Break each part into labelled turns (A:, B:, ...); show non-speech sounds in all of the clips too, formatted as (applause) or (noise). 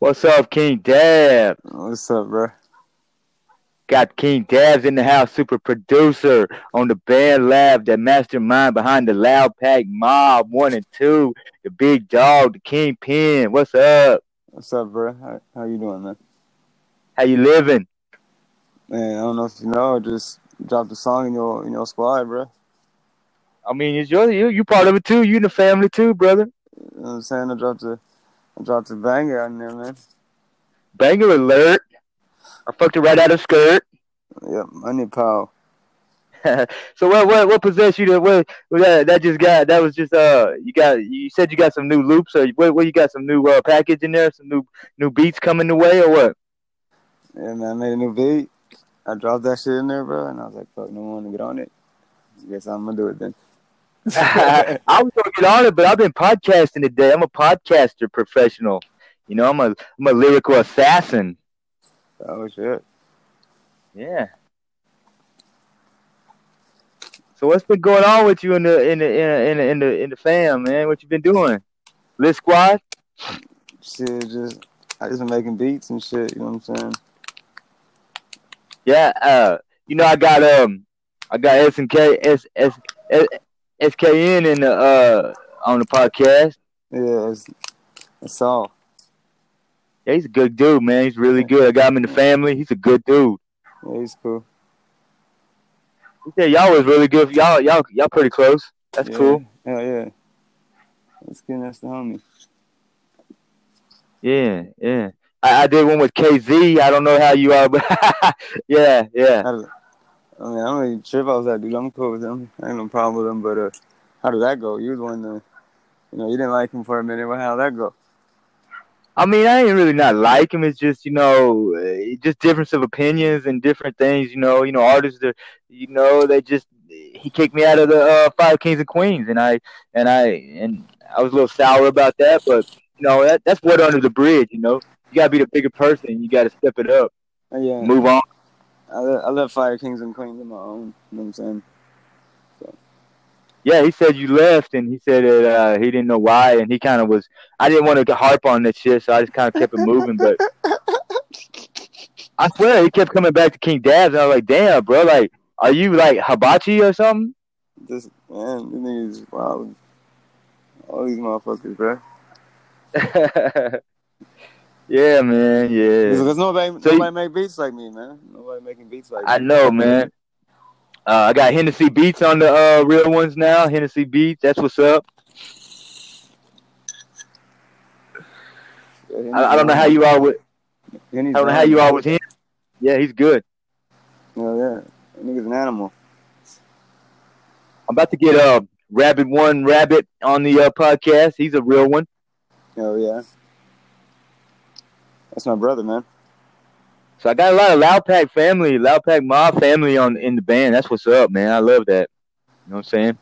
A: What's up, King Dab?
B: What's up, bro?
A: Got King Dabs in the house, super producer on the band lab, that mastermind behind the Loud Pack Mob one and two, the big dog, the kingpin. What's up?
B: What's up, bro? How, how you doing, man?
A: How you living?
B: Man, I don't know if you know, I just dropped a song in your in your squad, bro.
A: I mean, it's your you you part of it too. You in the family too, brother.
B: You know what I'm saying? I dropped a I dropped a banger on there, man.
A: Banger alert! I fucked it right out of skirt.
B: Yep, money pal. (laughs)
A: so what what what possessed you to what, what that, that just got that was just uh you got you said you got some new loops or what, what you got some new uh package in there some new new beats coming the way or what
B: Yeah, man, I made a new beat. I dropped that shit in there, bro, and I was like, fuck, no one to get on it. I Guess I'm gonna do it then. (laughs)
A: I was gonna get on it but I've been podcasting today I'm a podcaster professional you know I'm a I'm a lyrical assassin
B: Oh shit.
A: yeah so what's been going on with you in the in the in the in the in the fam man what you been doing Lit Squad
B: Shit, just I just been making beats and shit. You know what I'm saying?
A: Yeah, uh, you know, I got um, I got S and K S S S SKN in the uh on the podcast.
B: Yeah, it's, it's all.
A: Yeah, he's a good dude, man. He's really good. I got him in the family. He's a good dude.
B: Yeah, he's cool.
A: He said y'all was really good. Y'all, y'all, y'all pretty close. That's
B: yeah.
A: cool.
B: Hell yeah. Let's that's the homie.
A: Yeah, yeah. I, I did one with KZ. I don't know how you are, but (laughs) yeah, yeah.
B: How did, I mean, I don't really trip out that dude. I'm cool with him. I ain't no problem with him. But uh, how did that go? You was one to, you know, you didn't like him for a minute. Well, how'd that go?
A: I mean, I ain't really not like him. It's just you know, uh, just difference of opinions and different things. You know, you know, artists are, you know, they just he kicked me out of the uh, Five Kings and Queens, and I and I and I was a little sour about that, but you know, that that's what under the bridge. You know, you gotta be the bigger person. You gotta step it up,
B: Uh, yeah,
A: move on.
B: I, I left Fire Kings and Queens on my own. You know what I'm saying?
A: Yeah, he said you left, and he said that uh, he didn't know why, and he kind of was. I didn't want to harp on that shit, so I just kind of kept it moving. But I swear, he kept coming back to King Dabs, and I was like, "Damn, bro, like, are you like hibachi or something?"
B: This man, these niggas wild. All these motherfuckers, bro. (laughs)
A: yeah, man, yeah.
B: Because nobody,
A: So you-
B: nobody make beats like me, man. Nobody making beats like
A: I
B: me.
A: I know, man. Uh, I got Hennessy Beats on the uh, real ones now. Hennessy Beats, that's what's up.
B: Yeah,
A: I, I don't know how you are with.
B: I
A: I don't know how you are with him. Yeah, he's good.
B: Hell yeah, that nigga's an animal.
A: I'm about to get uh, Rabbit One Rabbit on the uh, podcast. He's a real one.
B: Hell yeah. That's my brother, man.
A: So I got a lot of Loud Pack family, Loud Pack Mob family on in the band. That's what's up, man. I love that. You know what I'm saying?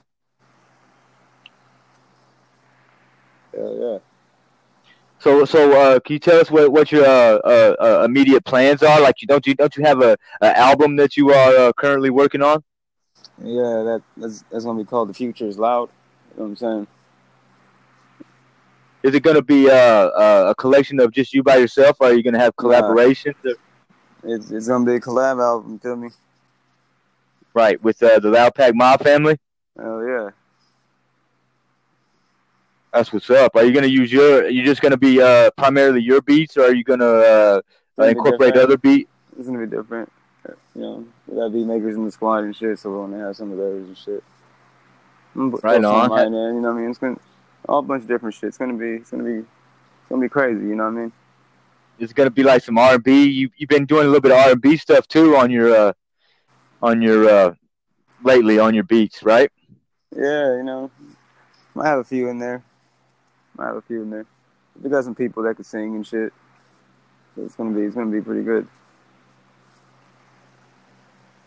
B: Hell yeah.
A: So, so uh, can you tell us what, what your uh, uh, uh, immediate plans are? Like, you don't you don't you have a, a album that you are uh, currently working on?
B: Yeah, that that's that's gonna be called The Future is Loud. You know what I'm saying?
A: Is it going to be uh, uh, a collection of just you by yourself, or are you going to have collaborations?
B: It's it's gonna be a collab album, feel me?
A: Right, with uh, the Loud Pack Mob family.
B: Hell yeah.
A: That's what's up. Are you going to use your? You're you just going to be uh, primarily your beats, or are you going to uh,
B: be
A: incorporate other beats?
B: It's gonna be different. You know, we got beat makers in the squad and shit, so we're gonna have some of those and shit.
A: Right on.
B: mine in, you know what I mean? It's gonna all bunch of different shit. It's gonna be it's gonna be it's gonna be crazy, you know what I mean?
A: It's going to be like some R and B. You you've been doing a little bit of R and B stuff too on your uh, on your uh, lately on your beats, right?
B: Yeah, you know. Might have a few in there. Might have a few in there. We got some people that could sing and shit. So it's gonna be it's gonna be pretty good.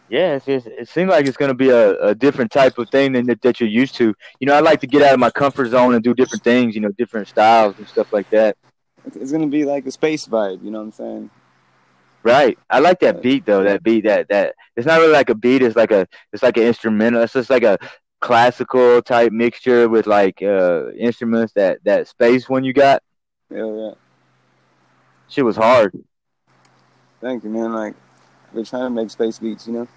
A: Yeah, it's, it's, it seems like it's going to be a, a different type of thing than that, that you're used to. You know, I like to get out of my comfort zone and do different things. You know, different styles and stuff like that.
B: It's, it's gonna be like a space vibe, you know what I'm saying?
A: Right. I like that beat though. That beat that that it's not really like a beat. It's like a it's like an instrumental. It's just like a classical type mixture with like uh instruments that that space one you got.
B: Yeah, yeah.
A: Shit was hard.
B: Thank you, man. Like, we're trying to make space beats, you know.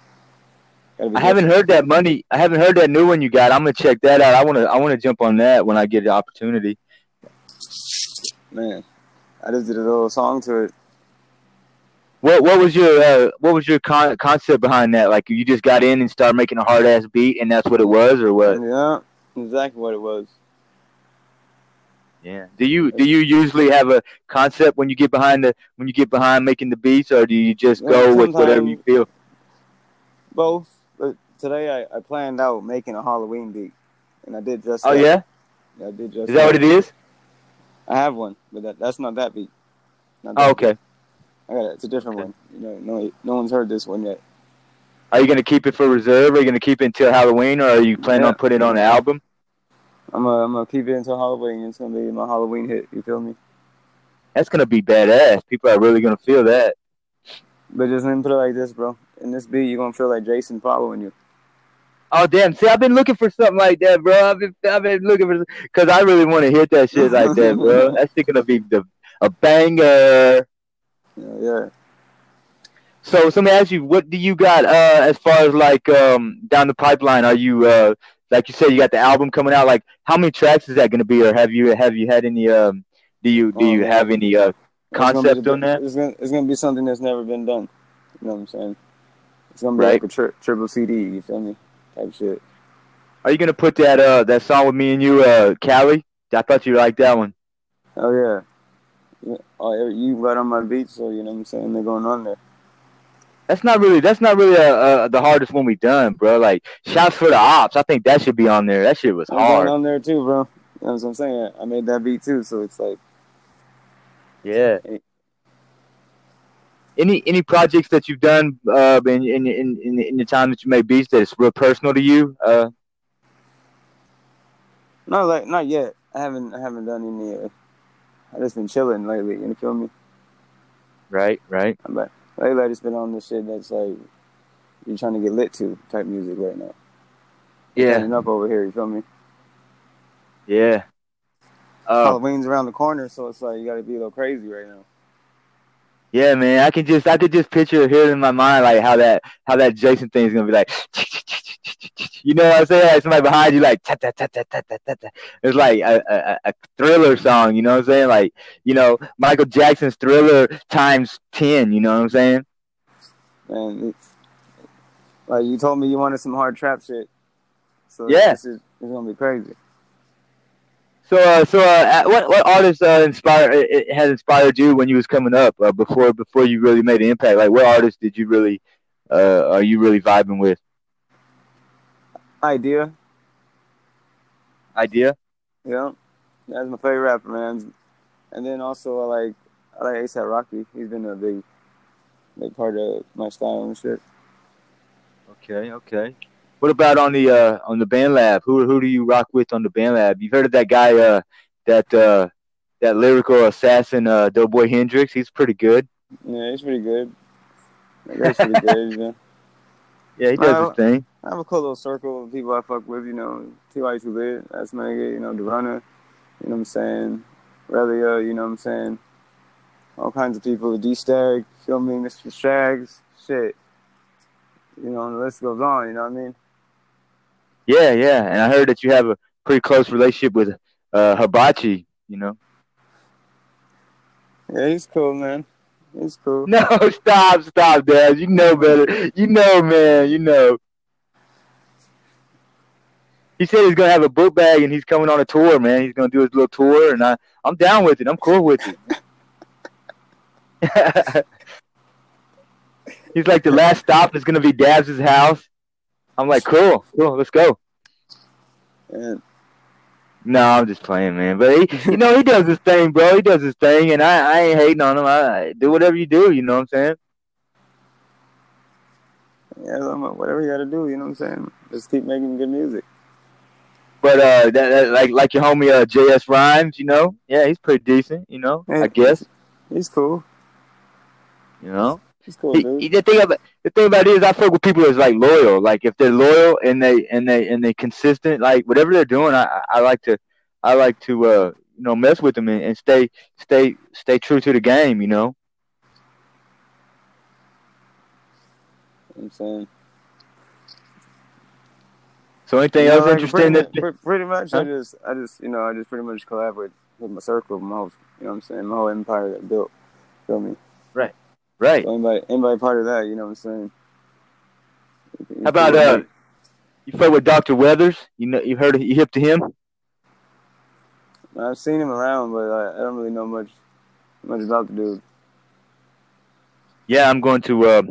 A: I haven't heard that money. I haven't heard that new one you got. I'm gonna check that out. I wanna I wanna jump on that when I get the opportunity.
B: man. I just did a little song to it.
A: What what was your uh, what was your con- concept behind that? Like you just got in and started making a hard ass beat, and that's what it was, or what?
B: Yeah, exactly what it was.
A: Yeah. Do you do you usually have a concept when you get behind the when you get behind making the beats, or do you just
B: Yeah,
A: go with whatever you feel?
B: Both. Today I, I planned out making a Halloween beat, and I did just.
A: Oh
B: that.
A: yeah,
B: I did just.
A: is that what it is?
B: I have one, but that, that's not that beat. Not
A: Oh, okay.
B: beat. I got it. It's a different one. You know, no, no one's heard this one yet.
A: Are you gonna keep it for reserve? Are you gonna keep it until Halloween, or are you planning
B: Yeah.
A: on putting it on the album?
B: I'm gonna, I'm gonna keep it until Halloween. It's gonna be my Halloween hit. You feel me?
A: That's gonna be badass. People are really gonna feel that.
B: But just let me put it like this, bro. In this beat, you're gonna feel like Jason following you.
A: Oh damn! See, I've been looking for something like that, bro. I've been, I've been looking for because I really want to hit that shit like that, bro. (laughs) That shit gonna be the a banger.
B: Yeah, yeah.
A: So, so let me ask you, what do you got uh, as far as like um, down the pipeline? Are you uh, like you said, you got the album coming out? Like, how many tracks is that gonna be, or have you have you had any um, do you do you
B: man.
A: have any uh,
B: gonna be
A: concept on that?
B: It's gonna, it's gonna be something that's never been done. You know what I'm saying? It's gonna be
A: Right.
B: like a tri- triple CD. You feel me? Type shit.
A: Are you gonna put that uh that song with me and you, uh, Cali? I thought you liked that one.
B: Oh yeah. yeah. Oh, you got on my beat, so you know what I'm saying. They're going on there.
A: That's not really that's not really uh, uh the hardest one we done, bro. Like, shouts for the ops. I think that should be on there. That shit was
B: I'm
A: hard.
B: on there too, bro. You know what I'm saying? I made that beat too, so it's like
A: Yeah. Any any projects that you've done uh in in in in, the time that you made beats that's real personal to you? Uh,
B: not like not yet. I haven't I haven't done any. Uh, I just been chilling lately. You feel me?
A: right, right.
B: But lately I just been on this shit that's like you're trying to get lit to type music right now.
A: Yeah,
B: Turning up over here. You feel me?
A: yeah. Uh,
B: Halloween's around the corner, so it's like you got to be a little crazy right now.
A: Yeah, man. I can just I could just picture here in my mind like how that how that Jason thing is gonna be like. (laughs) You know what I'm saying? Like somebody behind you, like ta ta ta ta ta ta ta. It's like a, a a thriller song. You know what I'm saying? Like you know Michael Jackson's Thriller times ten. You know what I'm saying?
B: And it's like you told me you wanted some hard trap shit. So
A: Yeah.
B: this is it's gonna be crazy.
A: So, uh, so, uh, what what artist uh, inspired has inspired you when you was coming up uh, before before you really made an impact? Like, what artist did you really uh, are you really vibing with?
B: Idea,
A: Idea?
B: Yeah, that's my favorite rapper, man. And then also I like I like ASAP Rocky. He's been a big big part of my style and shit.
A: Okay, okay. What about on the uh, on the band lab? Who who do you rock with on the band lab? You've heard of that guy uh, that uh, that lyrical assassin uh, Dope Boy Hendrix? He's pretty good.
B: Yeah, he's pretty good. That's pretty good, you know. (laughs)
A: Yeah, he does his thing.
B: I have a cool little circle of people I fuck with, you know, T.Y. Too Lit, that's Mega, you know, Durana, you know what I'm saying, Relia, you know what I'm saying, all kinds of people, the D-Stag, feel me, Mr. Shags, shit. You know, and the list goes on, you know what I mean?
A: Yeah, yeah. And I heard that you have a pretty close relationship with uh, Hibachi. You know.
B: Yeah, he's cool, man. He's cool. (laughs)
A: No, stop, stop, Dad. You know better. You know, man. You know. He said he's gonna have a book bag and he's coming on a tour, man. He's gonna do his little tour, and I, I'm down with it. I'm cool with it. (laughs) (laughs) he's like the last stop is gonna be Dabs' house. I'm like, cool, cool, let's go.
B: And
A: No, I'm just playing, man. But he, you know, he does his thing, bro. He does his thing, and I, I ain't hating on him. I do whatever you do. You know what I'm saying?
B: yeah, whatever you gotta do, you know what I'm saying? Just keep making good music.
A: But uh, that, that like like your homie uh, J.S. Rhymes, you know, yeah, he's pretty decent. You know,
B: Yeah,
A: I guess.
B: He's cool.
A: You know,
B: He's cool,
A: he,
B: dude.
A: he- the thing about the thing about it is, I fuck with people that's like loyal. Like if they're loyal and they and they and they consistent, like whatever they're doing, I I I like to I like to uh you know, mess with them and, and stay, stay, stay true to the game. You know.
B: I'm saying.
A: So anything
B: You
A: else
B: know, like,
A: interesting?
B: Pretty,
A: that,
B: much- pretty much, I just, I just, you know, I just pretty much collaborate with, with my circle, my whole, you know, what I'm saying, my whole empire that built. Feel me?
A: right.
B: So anybody, anybody part of that, you know what I'm saying?
A: How about uh, you play with Doctor Weathers? You know, you heard you hip to him?
B: I've seen him around, but I, I don't really know much, much about the dude.
A: Yeah, I'm going to. Uh,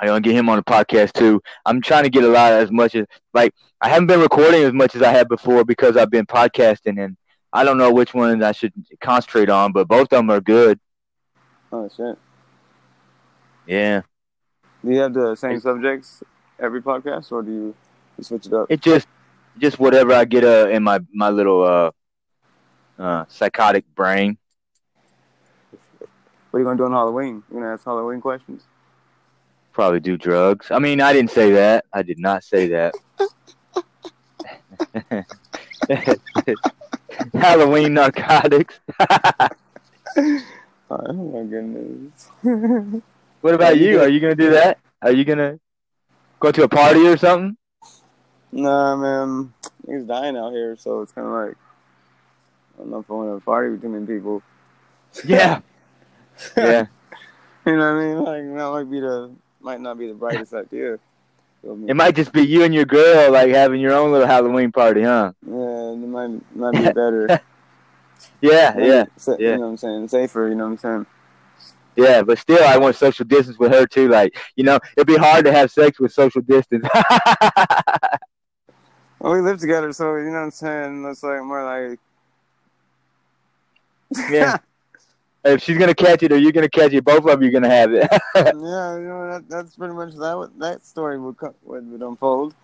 A: I'm gonna get him on the podcast too. I'm trying to get a lot as much as like I haven't been recording as much as I had before because I've been podcasting and I don't know which ones I should concentrate on, but both of them are good.
B: Oh shit!
A: Yeah,
B: Do you have the same subjects every podcast, or do you, you switch it up?
A: it just just whatever I get uh, in my my little uh, uh, psychotic brain.
B: What are you gonna do on Halloween? You gonna ask Halloween questions?
A: Probably do drugs. I mean, I didn't say that. I did not say that. (laughs) Halloween narcotics. (laughs) (laughs)
B: Oh my goodness!
A: What about you? Are you gonna do that? Are you gonna go to a party or something?
B: nah, man, he's dying out here, so it's kind of like I don't know if I want to party with too many people.
A: Yeah, yeah. (laughs)
B: you know what I mean? Like that might be the might not be the brightest idea.
A: It might just be you and your girl like having your own little Halloween party, huh?
B: Yeah, it might might be better. (laughs)
A: Yeah, yeah, yeah.
B: You know what I'm saying? Safer. You know what I'm saying?
A: Yeah. But still, I want social distance with her too. Like, you know, it'd be hard to have sex with social distance. (laughs)
B: Well, we live together, so you know what I'm saying. It's like more like
A: yeah. (laughs) If she's gonna catch it or you're gonna catch it, both of you are gonna have it. (laughs)
B: yeah, you know that, that's pretty much that. What that story would would, would unfold.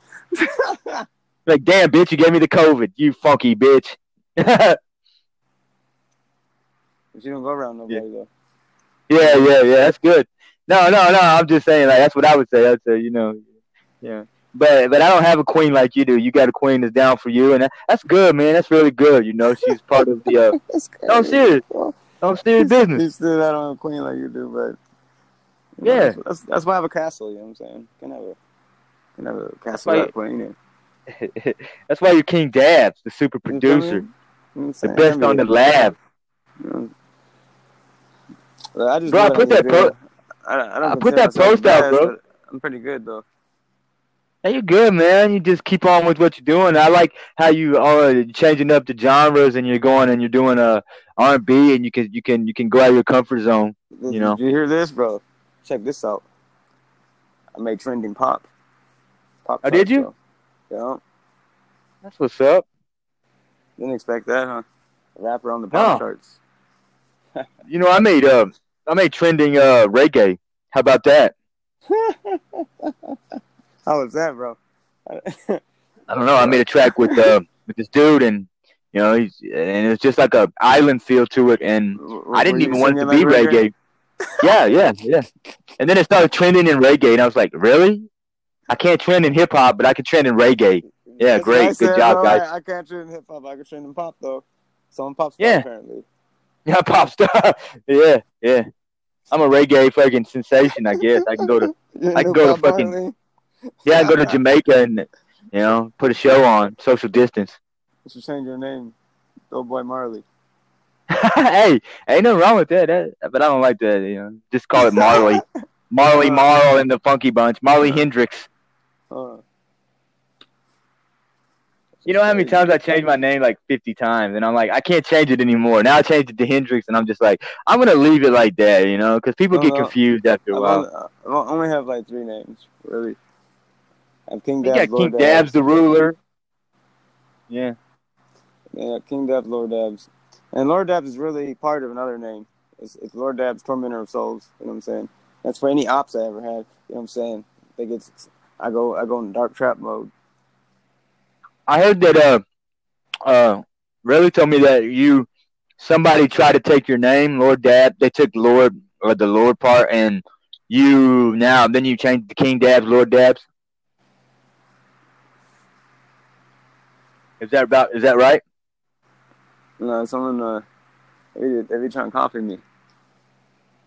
A: like, damn, bitch, you gave me the COVID, you funky bitch.
B: But you don't go around nobody
A: Yeah.
B: though.
A: Yeah, yeah, yeah. That's good. No, no, no. I'm just saying, like, that's what I would say. I'd say, you know, yeah. But but I don't have a queen like you do. You got a queen that's down for you, and that, that's good, man. That's really good. You know, she's part of the. Uh, (laughs) no, I'm serious.
B: Well,
A: I'm serious business.
B: You still not on a queen like you do, but you know,
A: Yeah.
B: that's, that's why I have a castle. You know what I'm saying? Can have a can have a castle
A: why-
B: without a queen. (laughs)
A: That's why you're King Dabs, the super
B: You feel me?
A: producer,
B: You know I'm
A: the best
B: I
A: on the lab.
B: you know, I just
A: Bro, I put that
B: do. I, I,
A: I put that post out, bro.
B: I'm pretty good though.
A: Hey, you're good, man. You just keep on with what you're doing. I like how you are changing up the genres and you're going and you're doing a R&B and you can you can you can go out of your comfort zone. You know.
B: Did you hear this, bro? Check this out. I made trending pop. Pop.
A: Oh, did you?
B: Yeah.
A: That's what's up.
B: Didn't expect that, huh? A rapper on the pop
A: No.
B: charts. (laughs)
A: You know, I made uh I made trending uh reggae. How about that? (laughs)
B: How was that, bro?
A: I don't know. I made a track with uh with this dude and you know he's and it's just like a island feel to it and I didn't even want it to be reggae. Yeah, yeah, yeah. And then it started trending in reggae and I was like, really? I can't trend in hip hop, but I can trend in reggae. Yeah,
B: That's
A: great. Good
B: said,
A: job, guys.
B: I, I can't trend in hip hop. I can trend in pop though. So I'm pop star
A: Yeah.
B: apparently. (laughs)
A: Yeah, pop star. (laughs) yeah, yeah. I'm a reggae fucking sensation, I guess. I can go to (laughs)
B: You
A: I can go to fucking-
B: Marley?
A: yeah, I can go to Jamaica and you know put a show on social distance.
B: You should change your name. Old boy Marley. (laughs)
A: hey, ain't nothing wrong with that, that. But I don't like that. You know, just call it Marley, (laughs) Marley Marl and the Funky Bunch, Marley Hendrix.
B: Uh,
A: You know how many times I changed my name like 50 times, and I'm like, I can't change it anymore. Now I changed it to Hendrix, and I'm just like, I'm gonna leave it like that, you know, because people get confused after a while.
B: I only have like three names, really. I have King
A: You
B: Dabs,
A: got King Dabs, the ruler. Yeah,
B: Yeah, King Dabs, Lord Dabs. And Lord Dabs is really part of another name. It's, it's Lord Dabs, Tormentor of Souls. You know what I'm saying? That's for any ops I ever had. You know what I'm saying? They get, I go, I go in dark trap mode.
A: I heard that. Uh, uh, Relly told me that you somebody tried to take your name, Lord Dab. They took Lord or the Lord part, and you now then you changed the King Dabs, Lord Dabs. Is that about? Is that right?
B: No, someone uh, they they be trying to copy me.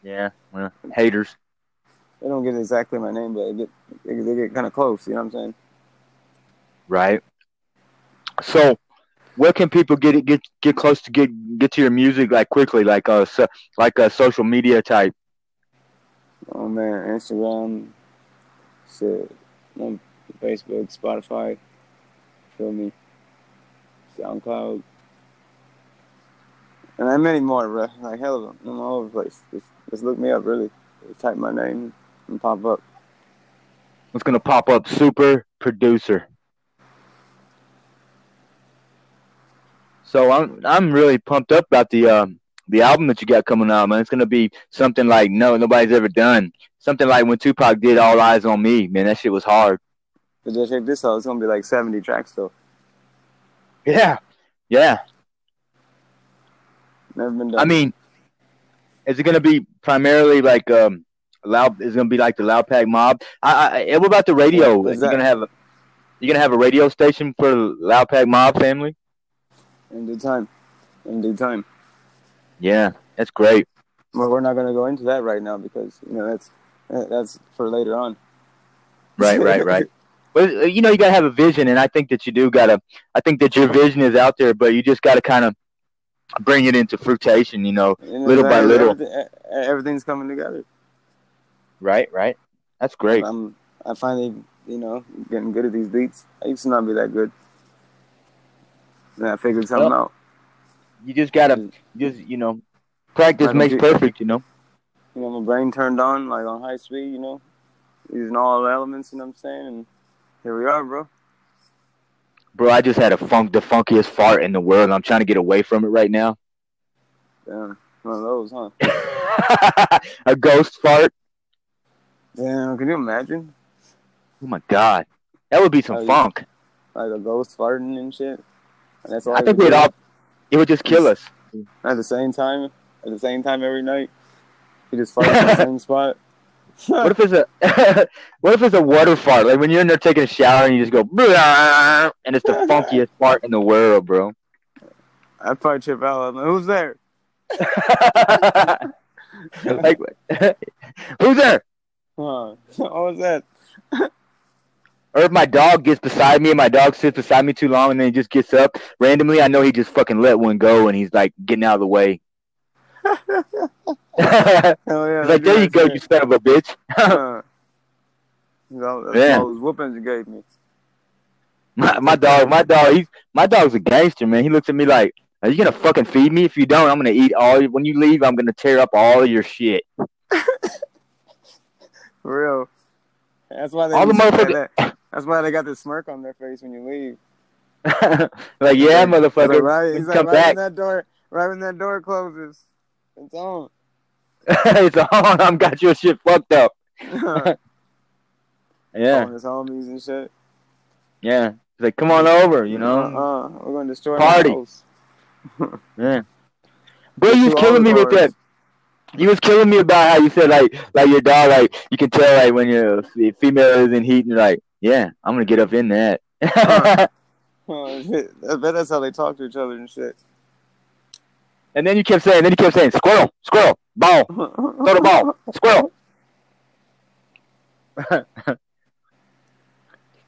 A: Yeah, well, haters.
B: They don't get exactly my name, but they get they, they get kind of close. You know what I'm saying?
A: Right. So, where can people get get get close to get get to your music like quickly, like uh so, like a social media type?
B: Oh man, Instagram, shit, on Facebook, Spotify, feel me, SoundCloud, and I many more, bro. Like hell of them. I'm all over the place. Just, just look me up, really. Just type my name and pop up.
A: It's gonna pop up super producer. So I'm I'm really pumped up about the um the album that you got coming out, man. It's gonna be something like no nobody's ever done. Something like when Tupac did All Eyez on Me, man. That shit was hard.
B: But just check this out. It's gonna be like 70 tracks though.
A: Yeah, yeah.
B: Never been done.
A: I mean, is it gonna be primarily like um loud? Is it gonna be like the Loud Pack Mob? I, I what about the radio?
B: What
A: You
B: is that?
A: gonna have a you gonna have a radio station for the Loud Pack Mob family?
B: In due time. In due time.
A: Yeah, that's great.
B: Well, we're not gonna go into that right now because you know that's that's for later on.
A: Right, right, right. (laughs) But uh, you know, you gotta have a vision, and I think that you do gotta. I think that your vision is out there, but you just gotta kind of bring it into fruition. You know,
B: And
A: Little by little.
B: everything- everything's coming together.
A: right, right. That's great.
B: I'm I finally you know getting good at these beats. I used to not be that good. And I figured something
A: Well,
B: out.
A: You just gotta, just you know, practice makes perfect. You know.
B: You know, my brain turned on like on high speed. You know, using all the elements. You know what I'm saying? And here we are, bro.
A: Bro, I just had a funk, the funkiest fart in the world. I'm trying to get away from it right now.
B: Damn, one of those, huh? (laughs)
A: a ghost fart.
B: Damn, can you imagine?
A: Oh my god, that would be some
B: yeah.
A: funk.
B: Like a ghost farting and shit. And that's all
A: I think we'd all. It would just kill us.
B: at the same time. At the same time every night. You just fart in the (laughs) same spot. (laughs)
A: What if it's a (laughs) what if it's a water fart? Like when you're in there taking a shower and you just go and it's the funkiest fart in the world, bro.
B: I'd probably trip out. I'm like, who's there?
A: like who's there?
B: Huh. What was that?
A: Or if my dog gets beside me and my dog sits beside me too long and then he just gets up randomly, I know he just fucking let one go and he's like getting out of the way. (laughs)
B: Hell yeah.
A: Like, there you go, you son of a bitch. (laughs)
B: That- That's
A: Yeah.
B: all those whoopings you gave me.
A: my, my dog, my dog, he's my dog's a gangster, man. He looks at me like, "Are you gonna fucking feed me? If you don't, I'm gonna eat all. When you leave, I'm gonna tear up all your shit." (laughs)
B: For real. That's why they
A: All the motherfuckers-.
B: That's why they got this smirk on their face when you leave. (laughs)
A: like, yeah,
B: He's like,
A: motherfucker,
B: right, he's like,
A: come
B: right
A: back.
B: when that door, right when that door closes, it's on. (laughs)
A: it's on. I'm got your shit fucked up. (laughs) Yeah,
B: Calling his homies and shit.
A: yeah. He's like, come on over, you know.
B: uh, we're gonna destroy
A: Party.
B: the.
A: Yeah. Bro, you was killing me with that. You was killing me about how you said like like your dog like you can tell like when your female is in heat and like yeah I'm gonna get up in that.
B: Oh, shit. (laughs) (laughs) I bet that's how they talk to each other and shit.
A: and then you kept saying then you kept saying squirrel squirrel ball throw the ball squirrel. (laughs)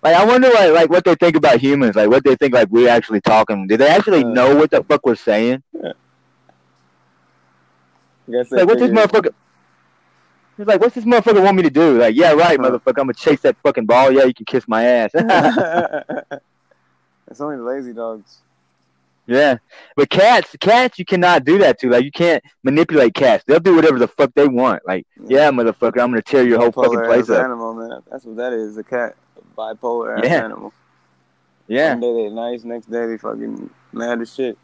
A: like I wonder like like what they think about humans like what they think like we actually talking. Do they actually
B: Uh.
A: know what the fuck we're saying?
B: Guess
A: Like what's this motherfucker? He's like, what's this motherfucker want me to do? Like, yeah, right, motherfucker. I'm gonna chase that fucking ball. Yeah, you can kiss my ass. (laughs) (laughs)
B: it's only the lazy dogs.
A: yeah, but cats, cats, you cannot do that to. Like, you can't manipulate cats. They'll do whatever the fuck they want. Like, yeah, motherfucker, I'm gonna tear your whole fucking place up.
B: animal, man. That's what that is. A cat, a bipolar ass
A: Yeah.
B: animal.
A: Yeah,
B: One day they nice, next day they fucking mad as shit.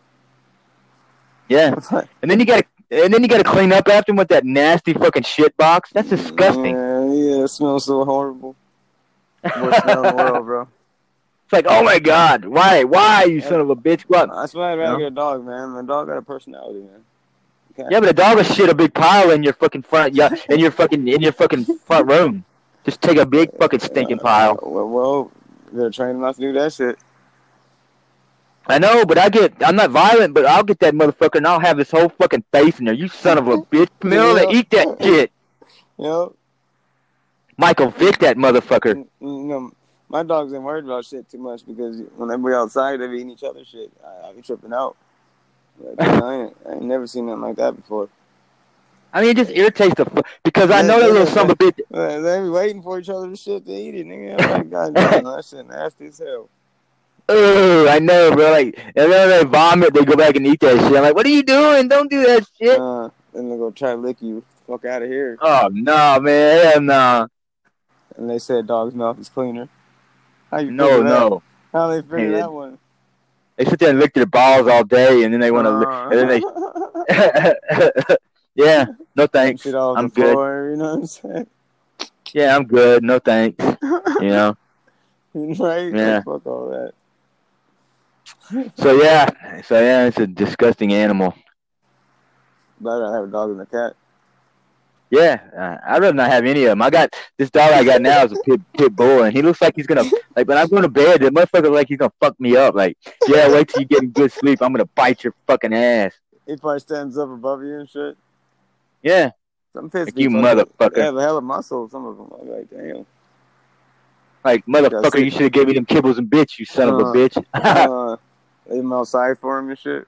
A: yeah. (laughs) And then you gotta, and then you gotta clean up after him with that nasty fucking shit box. That's disgusting.
B: Yeah, yeah, it smells so horrible. Worst smell in the world, bro.
A: It's like, oh my god, why, why, you son of a bitch? What?
B: That's why I'd rather
A: No.
B: get a dog, man. My dog got a personality, man. Cat.
A: Yeah, but a dog will shit a big pile in your fucking front, yeah, in your fucking, in your fucking front room. Just take a big fucking stinking pile.
B: Uh, well, well, they're trained not to do that shit.
A: I know, but I get I'm not violent, but I'll get that motherfucker and I'll have his whole fucking face in there. You son of a (laughs) bitch, Camille,
B: Yeah.
A: eat that shit. (laughs)
B: Yep.
A: Michael Vick that motherfucker.
B: you know, my dogs ain't worried about shit too much because when they be outside, they be eating each other shit. I, I be tripping out. Like, I, ain't, I ain't never seen nothing like that before.
A: I mean, it just irritates the fuck because I
B: Yeah,
A: know that little
B: yeah.
A: son of a bitch.
B: They be waiting for each other's shit to eat it, nigga. I'm like, God damn, (laughs) that shit nasty as hell.
A: Oh, I know, bro. Like, and then they vomit, they go back and eat that shit. I'm like, what are you doing? Don't do that shit.
B: Uh, then they go try to lick you. Fuck out of here.
A: Oh no, man, hell no,
B: And they said dog's mouth is cleaner. How you
A: no,
B: figure that?
A: no.
B: How they figure
A: Yeah.
B: that one?
A: They sit there and lick their balls all day, and then they want to.
B: Uh,
A: and then they. (laughs) (laughs) yeah, no thanks. I'm good.
B: floor, you know what I'm saying?
A: Yeah, I'm good. No thanks. You (laughs) know.
B: right?
A: Yeah.
B: Fuck all that.
A: So yeah, so yeah, it's a disgusting animal.
B: But I'd rather have a dog and a cat.
A: Yeah, uh, I'd rather not have any of them. I got this dog I got now is a pit pit bull, and he looks like he's gonna like when I'm going to bed. The motherfucker like he's gonna fuck me up. Like, yeah, wait till you get in good sleep. I'm gonna bite your fucking ass.
B: He probably stands up above you and shit.
A: Yeah,
B: Some pits
A: Like you motherfucker.
B: They have a hell of muscle. Some of them. I'm like, damn.
A: like motherfucker, you should have gave me them kibbles and bits, you son of a
B: Uh,
A: bitch. (laughs)
B: uh, leave him outside for him and shit.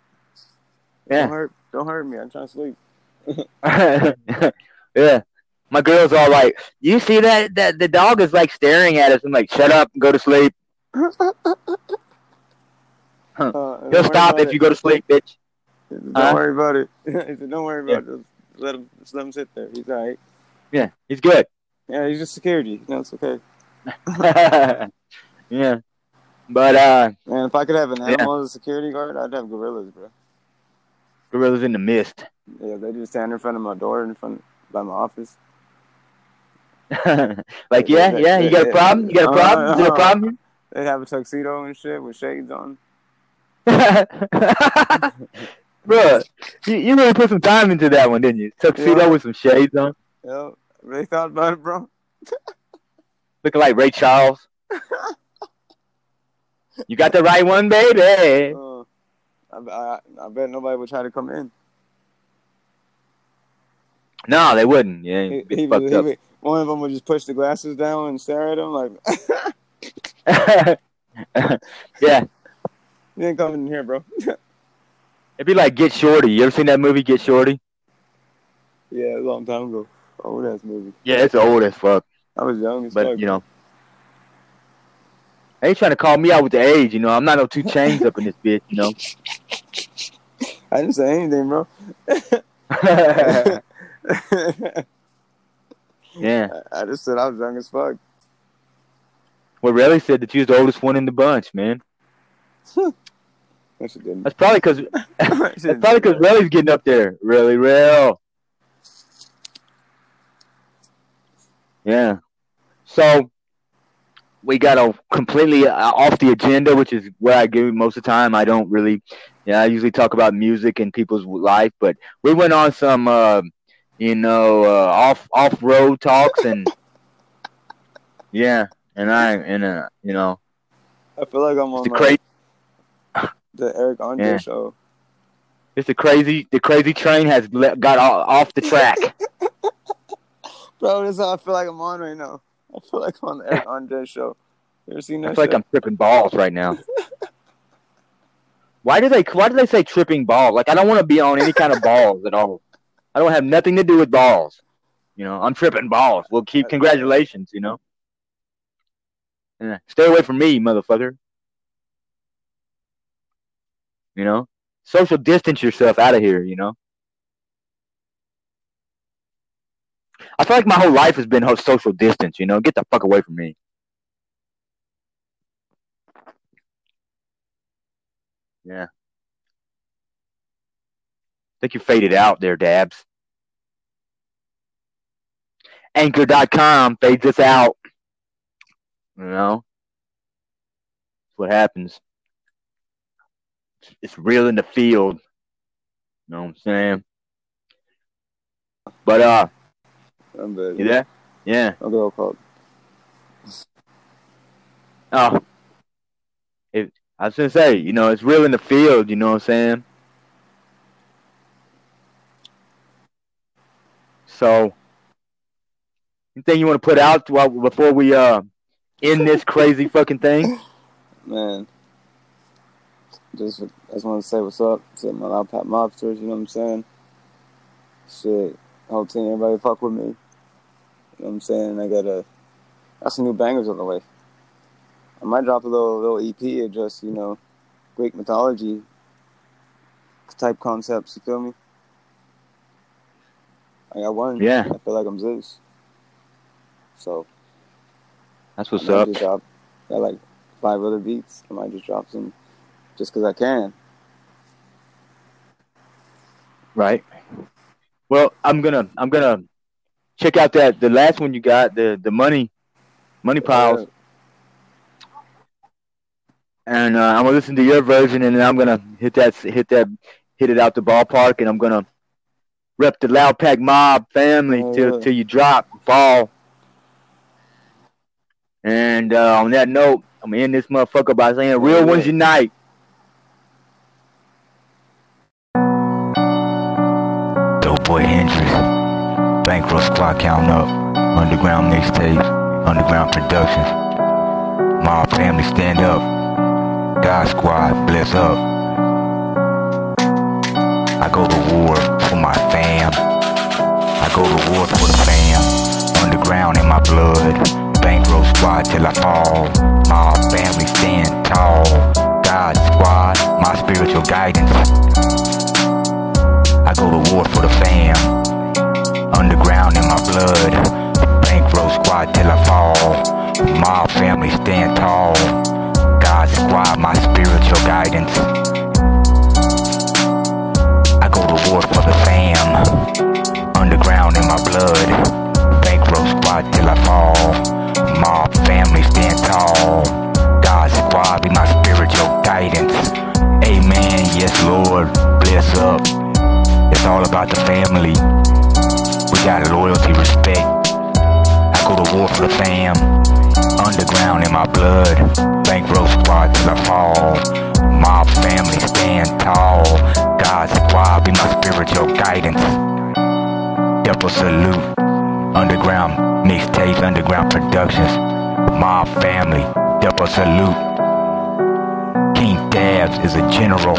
A: Yeah.
B: Don't hurt, don't hurt me. I'm trying to sleep. (laughs)
A: yeah. My girl's all like, "You see that? That the dog is like staring at us." I'm like, "Shut up, and go to sleep. (laughs)
B: Uh,
A: He'll stop if
B: it.
A: you go to sleep, bitch."
B: Don't
A: Huh?
B: worry about it. (laughs) he said, "Don't worry about it. Just let him, just let him sit there. He's all right.
A: Yeah, he's good.
B: Yeah, he's just security. No, it's okay.
A: yeah, but uh,
B: Man, if I could have an
A: Yeah.
B: animal as a security guard, I'd have gorillas, bro.
A: gorillas in the mist.
B: Yeah, they just stand in front of my door, in front by my office. (laughs)
A: like, yeah, yeah, you got a problem? You got a problem? Is there a problem? (laughs)
B: They have a tuxedo and shit with shades on. (laughs)
A: Bro, you, you really put some time into that one, didn't you? Tuxedo
B: Yeah.
A: with some shades on,
B: Yo, really thought about it, bro.
A: looking like Ray Charles. You got the right one, baby.
B: Uh, I, I, I bet nobody would try to come in.
A: No, they wouldn't. Yeah,
B: He, he he would, one of them would just push the glasses down and stare at him like, (laughs)
A: yeah,
B: "You ain't coming in here, bro."
A: it'd be like Get Shorty. You ever seen that movie, Get Shorty?
B: yeah, a long time ago. Old ass movie.
A: Yeah, it's old as fuck.
B: I was young as
A: But
B: fuck.
A: you know, they ain't trying to call me out with the age. You know, I'm not no 2 Chainz up in this bitch. You know. (laughs)
B: I didn't say anything, bro. (laughs)
A: yeah. (laughs)
B: I just said I was young as fuck.
A: Well, Relly said that you was the oldest one in the bunch, man.
B: I didn't.
A: That's probably because
B: I
A: that's probably because Relly's getting up there. Really, real. Yeah. So we got a completely uh, off the agenda, which is where I give most of the time. I don't really, yeah, I usually talk about music and people's life, but we went on some, uh, you know, uh, off off road talks and (laughs) yeah, and I and uh, you know,
B: I feel like I'm on
A: the
B: my,
A: crazy,
B: the Eric Andre
A: Yeah.
B: show.
A: just the crazy, the crazy train has le- got off the track. (laughs)
B: Bro, this is how I feel like I'm on right now. (laughs) I feel like I'm on the Andre show. You ever seen
A: I
B: that
A: feel like? I'm tripping balls right now. (laughs) Why do they why do they say tripping balls? Like I don't want to be on any kind of balls at all. I don't have nothing to do with balls. You know, I'm tripping balls. Well keep congratulations, you know. Yeah. Stay away from me, motherfucker. You know? Social distance yourself out of here, you know? I feel like my whole life has been social distance, you know? Get the fuck away from me. Yeah. I think you faded out there, Dabs. Anchor.com fades us out. You know? That's what happens. It's real in the field. You know what I'm saying? But uh,
B: I'm bad.
A: you there? Yeah.
B: I'll go called.
A: Oh. If I was gonna say, you know, it's real in the field. You know what I'm saying? So, anything you want to put out while, before we uh end this crazy (laughs) fucking thing?
B: Man, just I just want to say what's up to my Loud Pack mobsters. You know what I'm saying? Shit, whole team, everybody fuck with me. You know what I'm saying? I got a got some new bangers on the way. I might drop a little little EP of just you know Greek mythology type concepts. You feel me? I got one.
A: Yeah.
B: I feel like I'm Zeus. So
A: That's what's
B: I
A: up.
B: drop got like five other beats. I might just drop some just because I can.
A: Right. Well, I'm gonna I'm gonna check out that the last one you got the the money money piles, and uh, I'm gonna listen to your version, and then I'm gonna hit that hit that hit it out the ballpark, and I'm gonna rep the Loud Pack Mob family
B: Oh,
A: till
B: yeah.
A: till you drop fall. And uh, on that note, I'm gonna end this motherfucker by saying, "Real ones unite."
C: Dope Boy Hendrix, Bankroll Squad Count Up, Underground Mixtapes, Underground Productions, Mob Family Stand Up, God Squad Bless Up. I go to war for my fam. I go to war for the fam. Underground in my blood. Bankroll Squad till I fall. Mob Family Stand Tall. God Squad, my spiritual guidance. I go to war for the fam. Underground in my blood. Bankroll squad till I fall. Mob family stand tall. God squad, my spiritual guidance. I go to war for the fam. Underground salute. King Dabs is a general.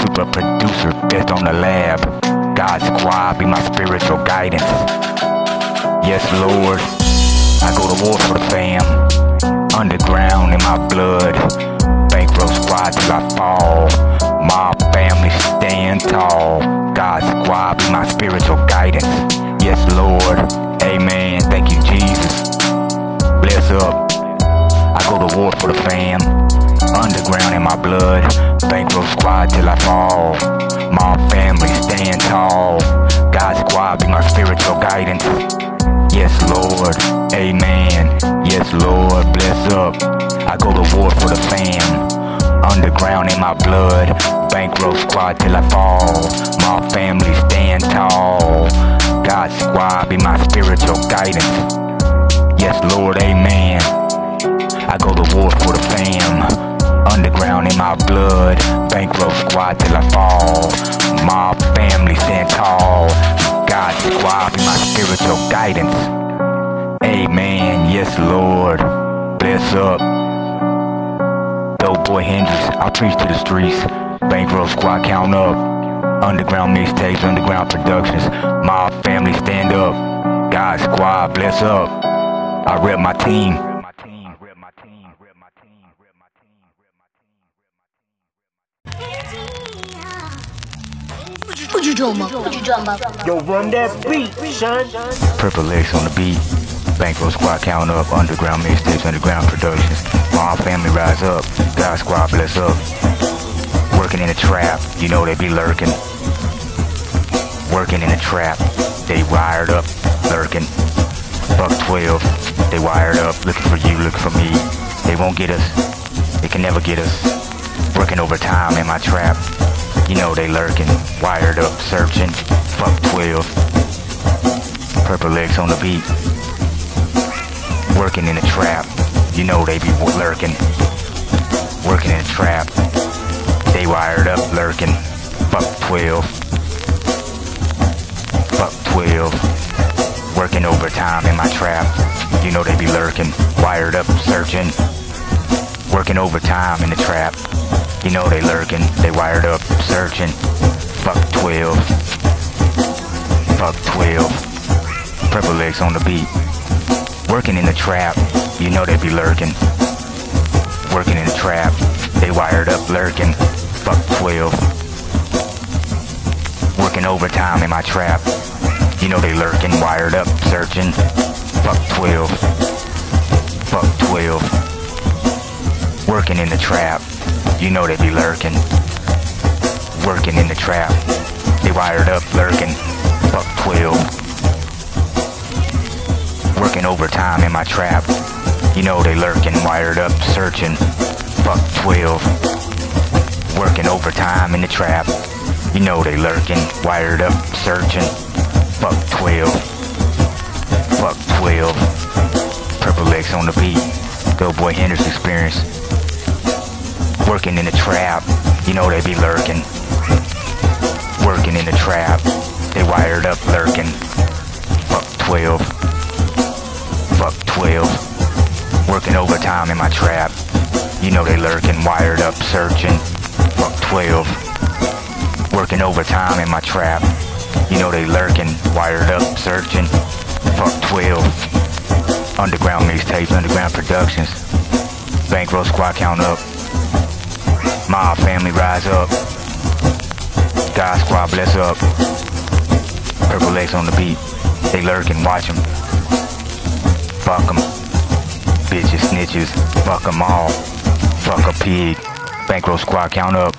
C: Super producer, best on the lab. God squad be my spiritual guidance. Yes, Lord. I go to war for the fam. Underground in my blood. Bankroll squad till I fall. My family stand tall. God squad be my spiritual guidance. Bankroll squad till I fall. Mob family stand tall. God squad be my spiritual guidance. Yes, Lord. Amen. I go to war for the fam. Underground in my blood. Bankroll squad till I fall. Mob family stand tall. God squad be my spiritual guidance. Amen. Yes, Lord. Bless up. Dope boy Hendrix. I preach to the streets. Bankroll squad count up. Underground mixtapes, underground productions. Mob family stand up. God squad bless up. I rep my team.
D: What you talking about? What you talking about?
E: Yo, run that beat, son.
C: Purple X on the beat. Bankroll squad count up. Underground mixtapes, underground productions. Mob family rise up. God squad bless up. Working in a trap, you know they be lurking. Working in a trap, they wired up, lurking. Buck 12, they wired up, looking for you, looking for me. They won't get us, they can never get us. Working overtime in my trap, you know they lurking. Wired up, searching, fuck 12. Purple legs on the beat. Working in a trap, you know they be lurking. working in a trap. They wired up, lurking. Fuck 12. Fuck 12. Working overtime in my trap. You know they be lurking. Wired up, searching. Working overtime in the trap. You know they lurking. They wired up, searching. Fuck 12. Fuck 12. Purple legs on the beat. Working in the trap. You know they be lurking. Working in the trap. They wired up, lurking. Fuck 12. Working overtime in my trap. You know they lurking, wired up, searching. Fuck 12. Fuck 12. Working in the trap. You know they be lurking. Working in the trap. They wired up, lurking. Fuck 12. Working overtime in my trap. You know they lurking, wired up, searching. Fuck 12. Working overtime in the trap. You know they lurking, wired up, searching. Fuck 12. Fuck 12. Purple legs on the beat. Dope Boy Hendrix experience. Working in the trap. You know they be lurking. Working in the trap. They wired up, lurking. Fuck 12. Fuck 12. Working overtime in my trap. You know they lurking, wired up, searching. Fuck 12. Working overtime in my trap. You know they lurking, wired up, searching. Fuck 12. Underground mixtapes, underground productions. Bankroll squad count up. Mob family rise up. God squad bless up. Purple legs on the beat. They lurking, watch them. Fuck them. Bitches, snitches, Fuck them all. Fuck a pig. Bankroll squad count up.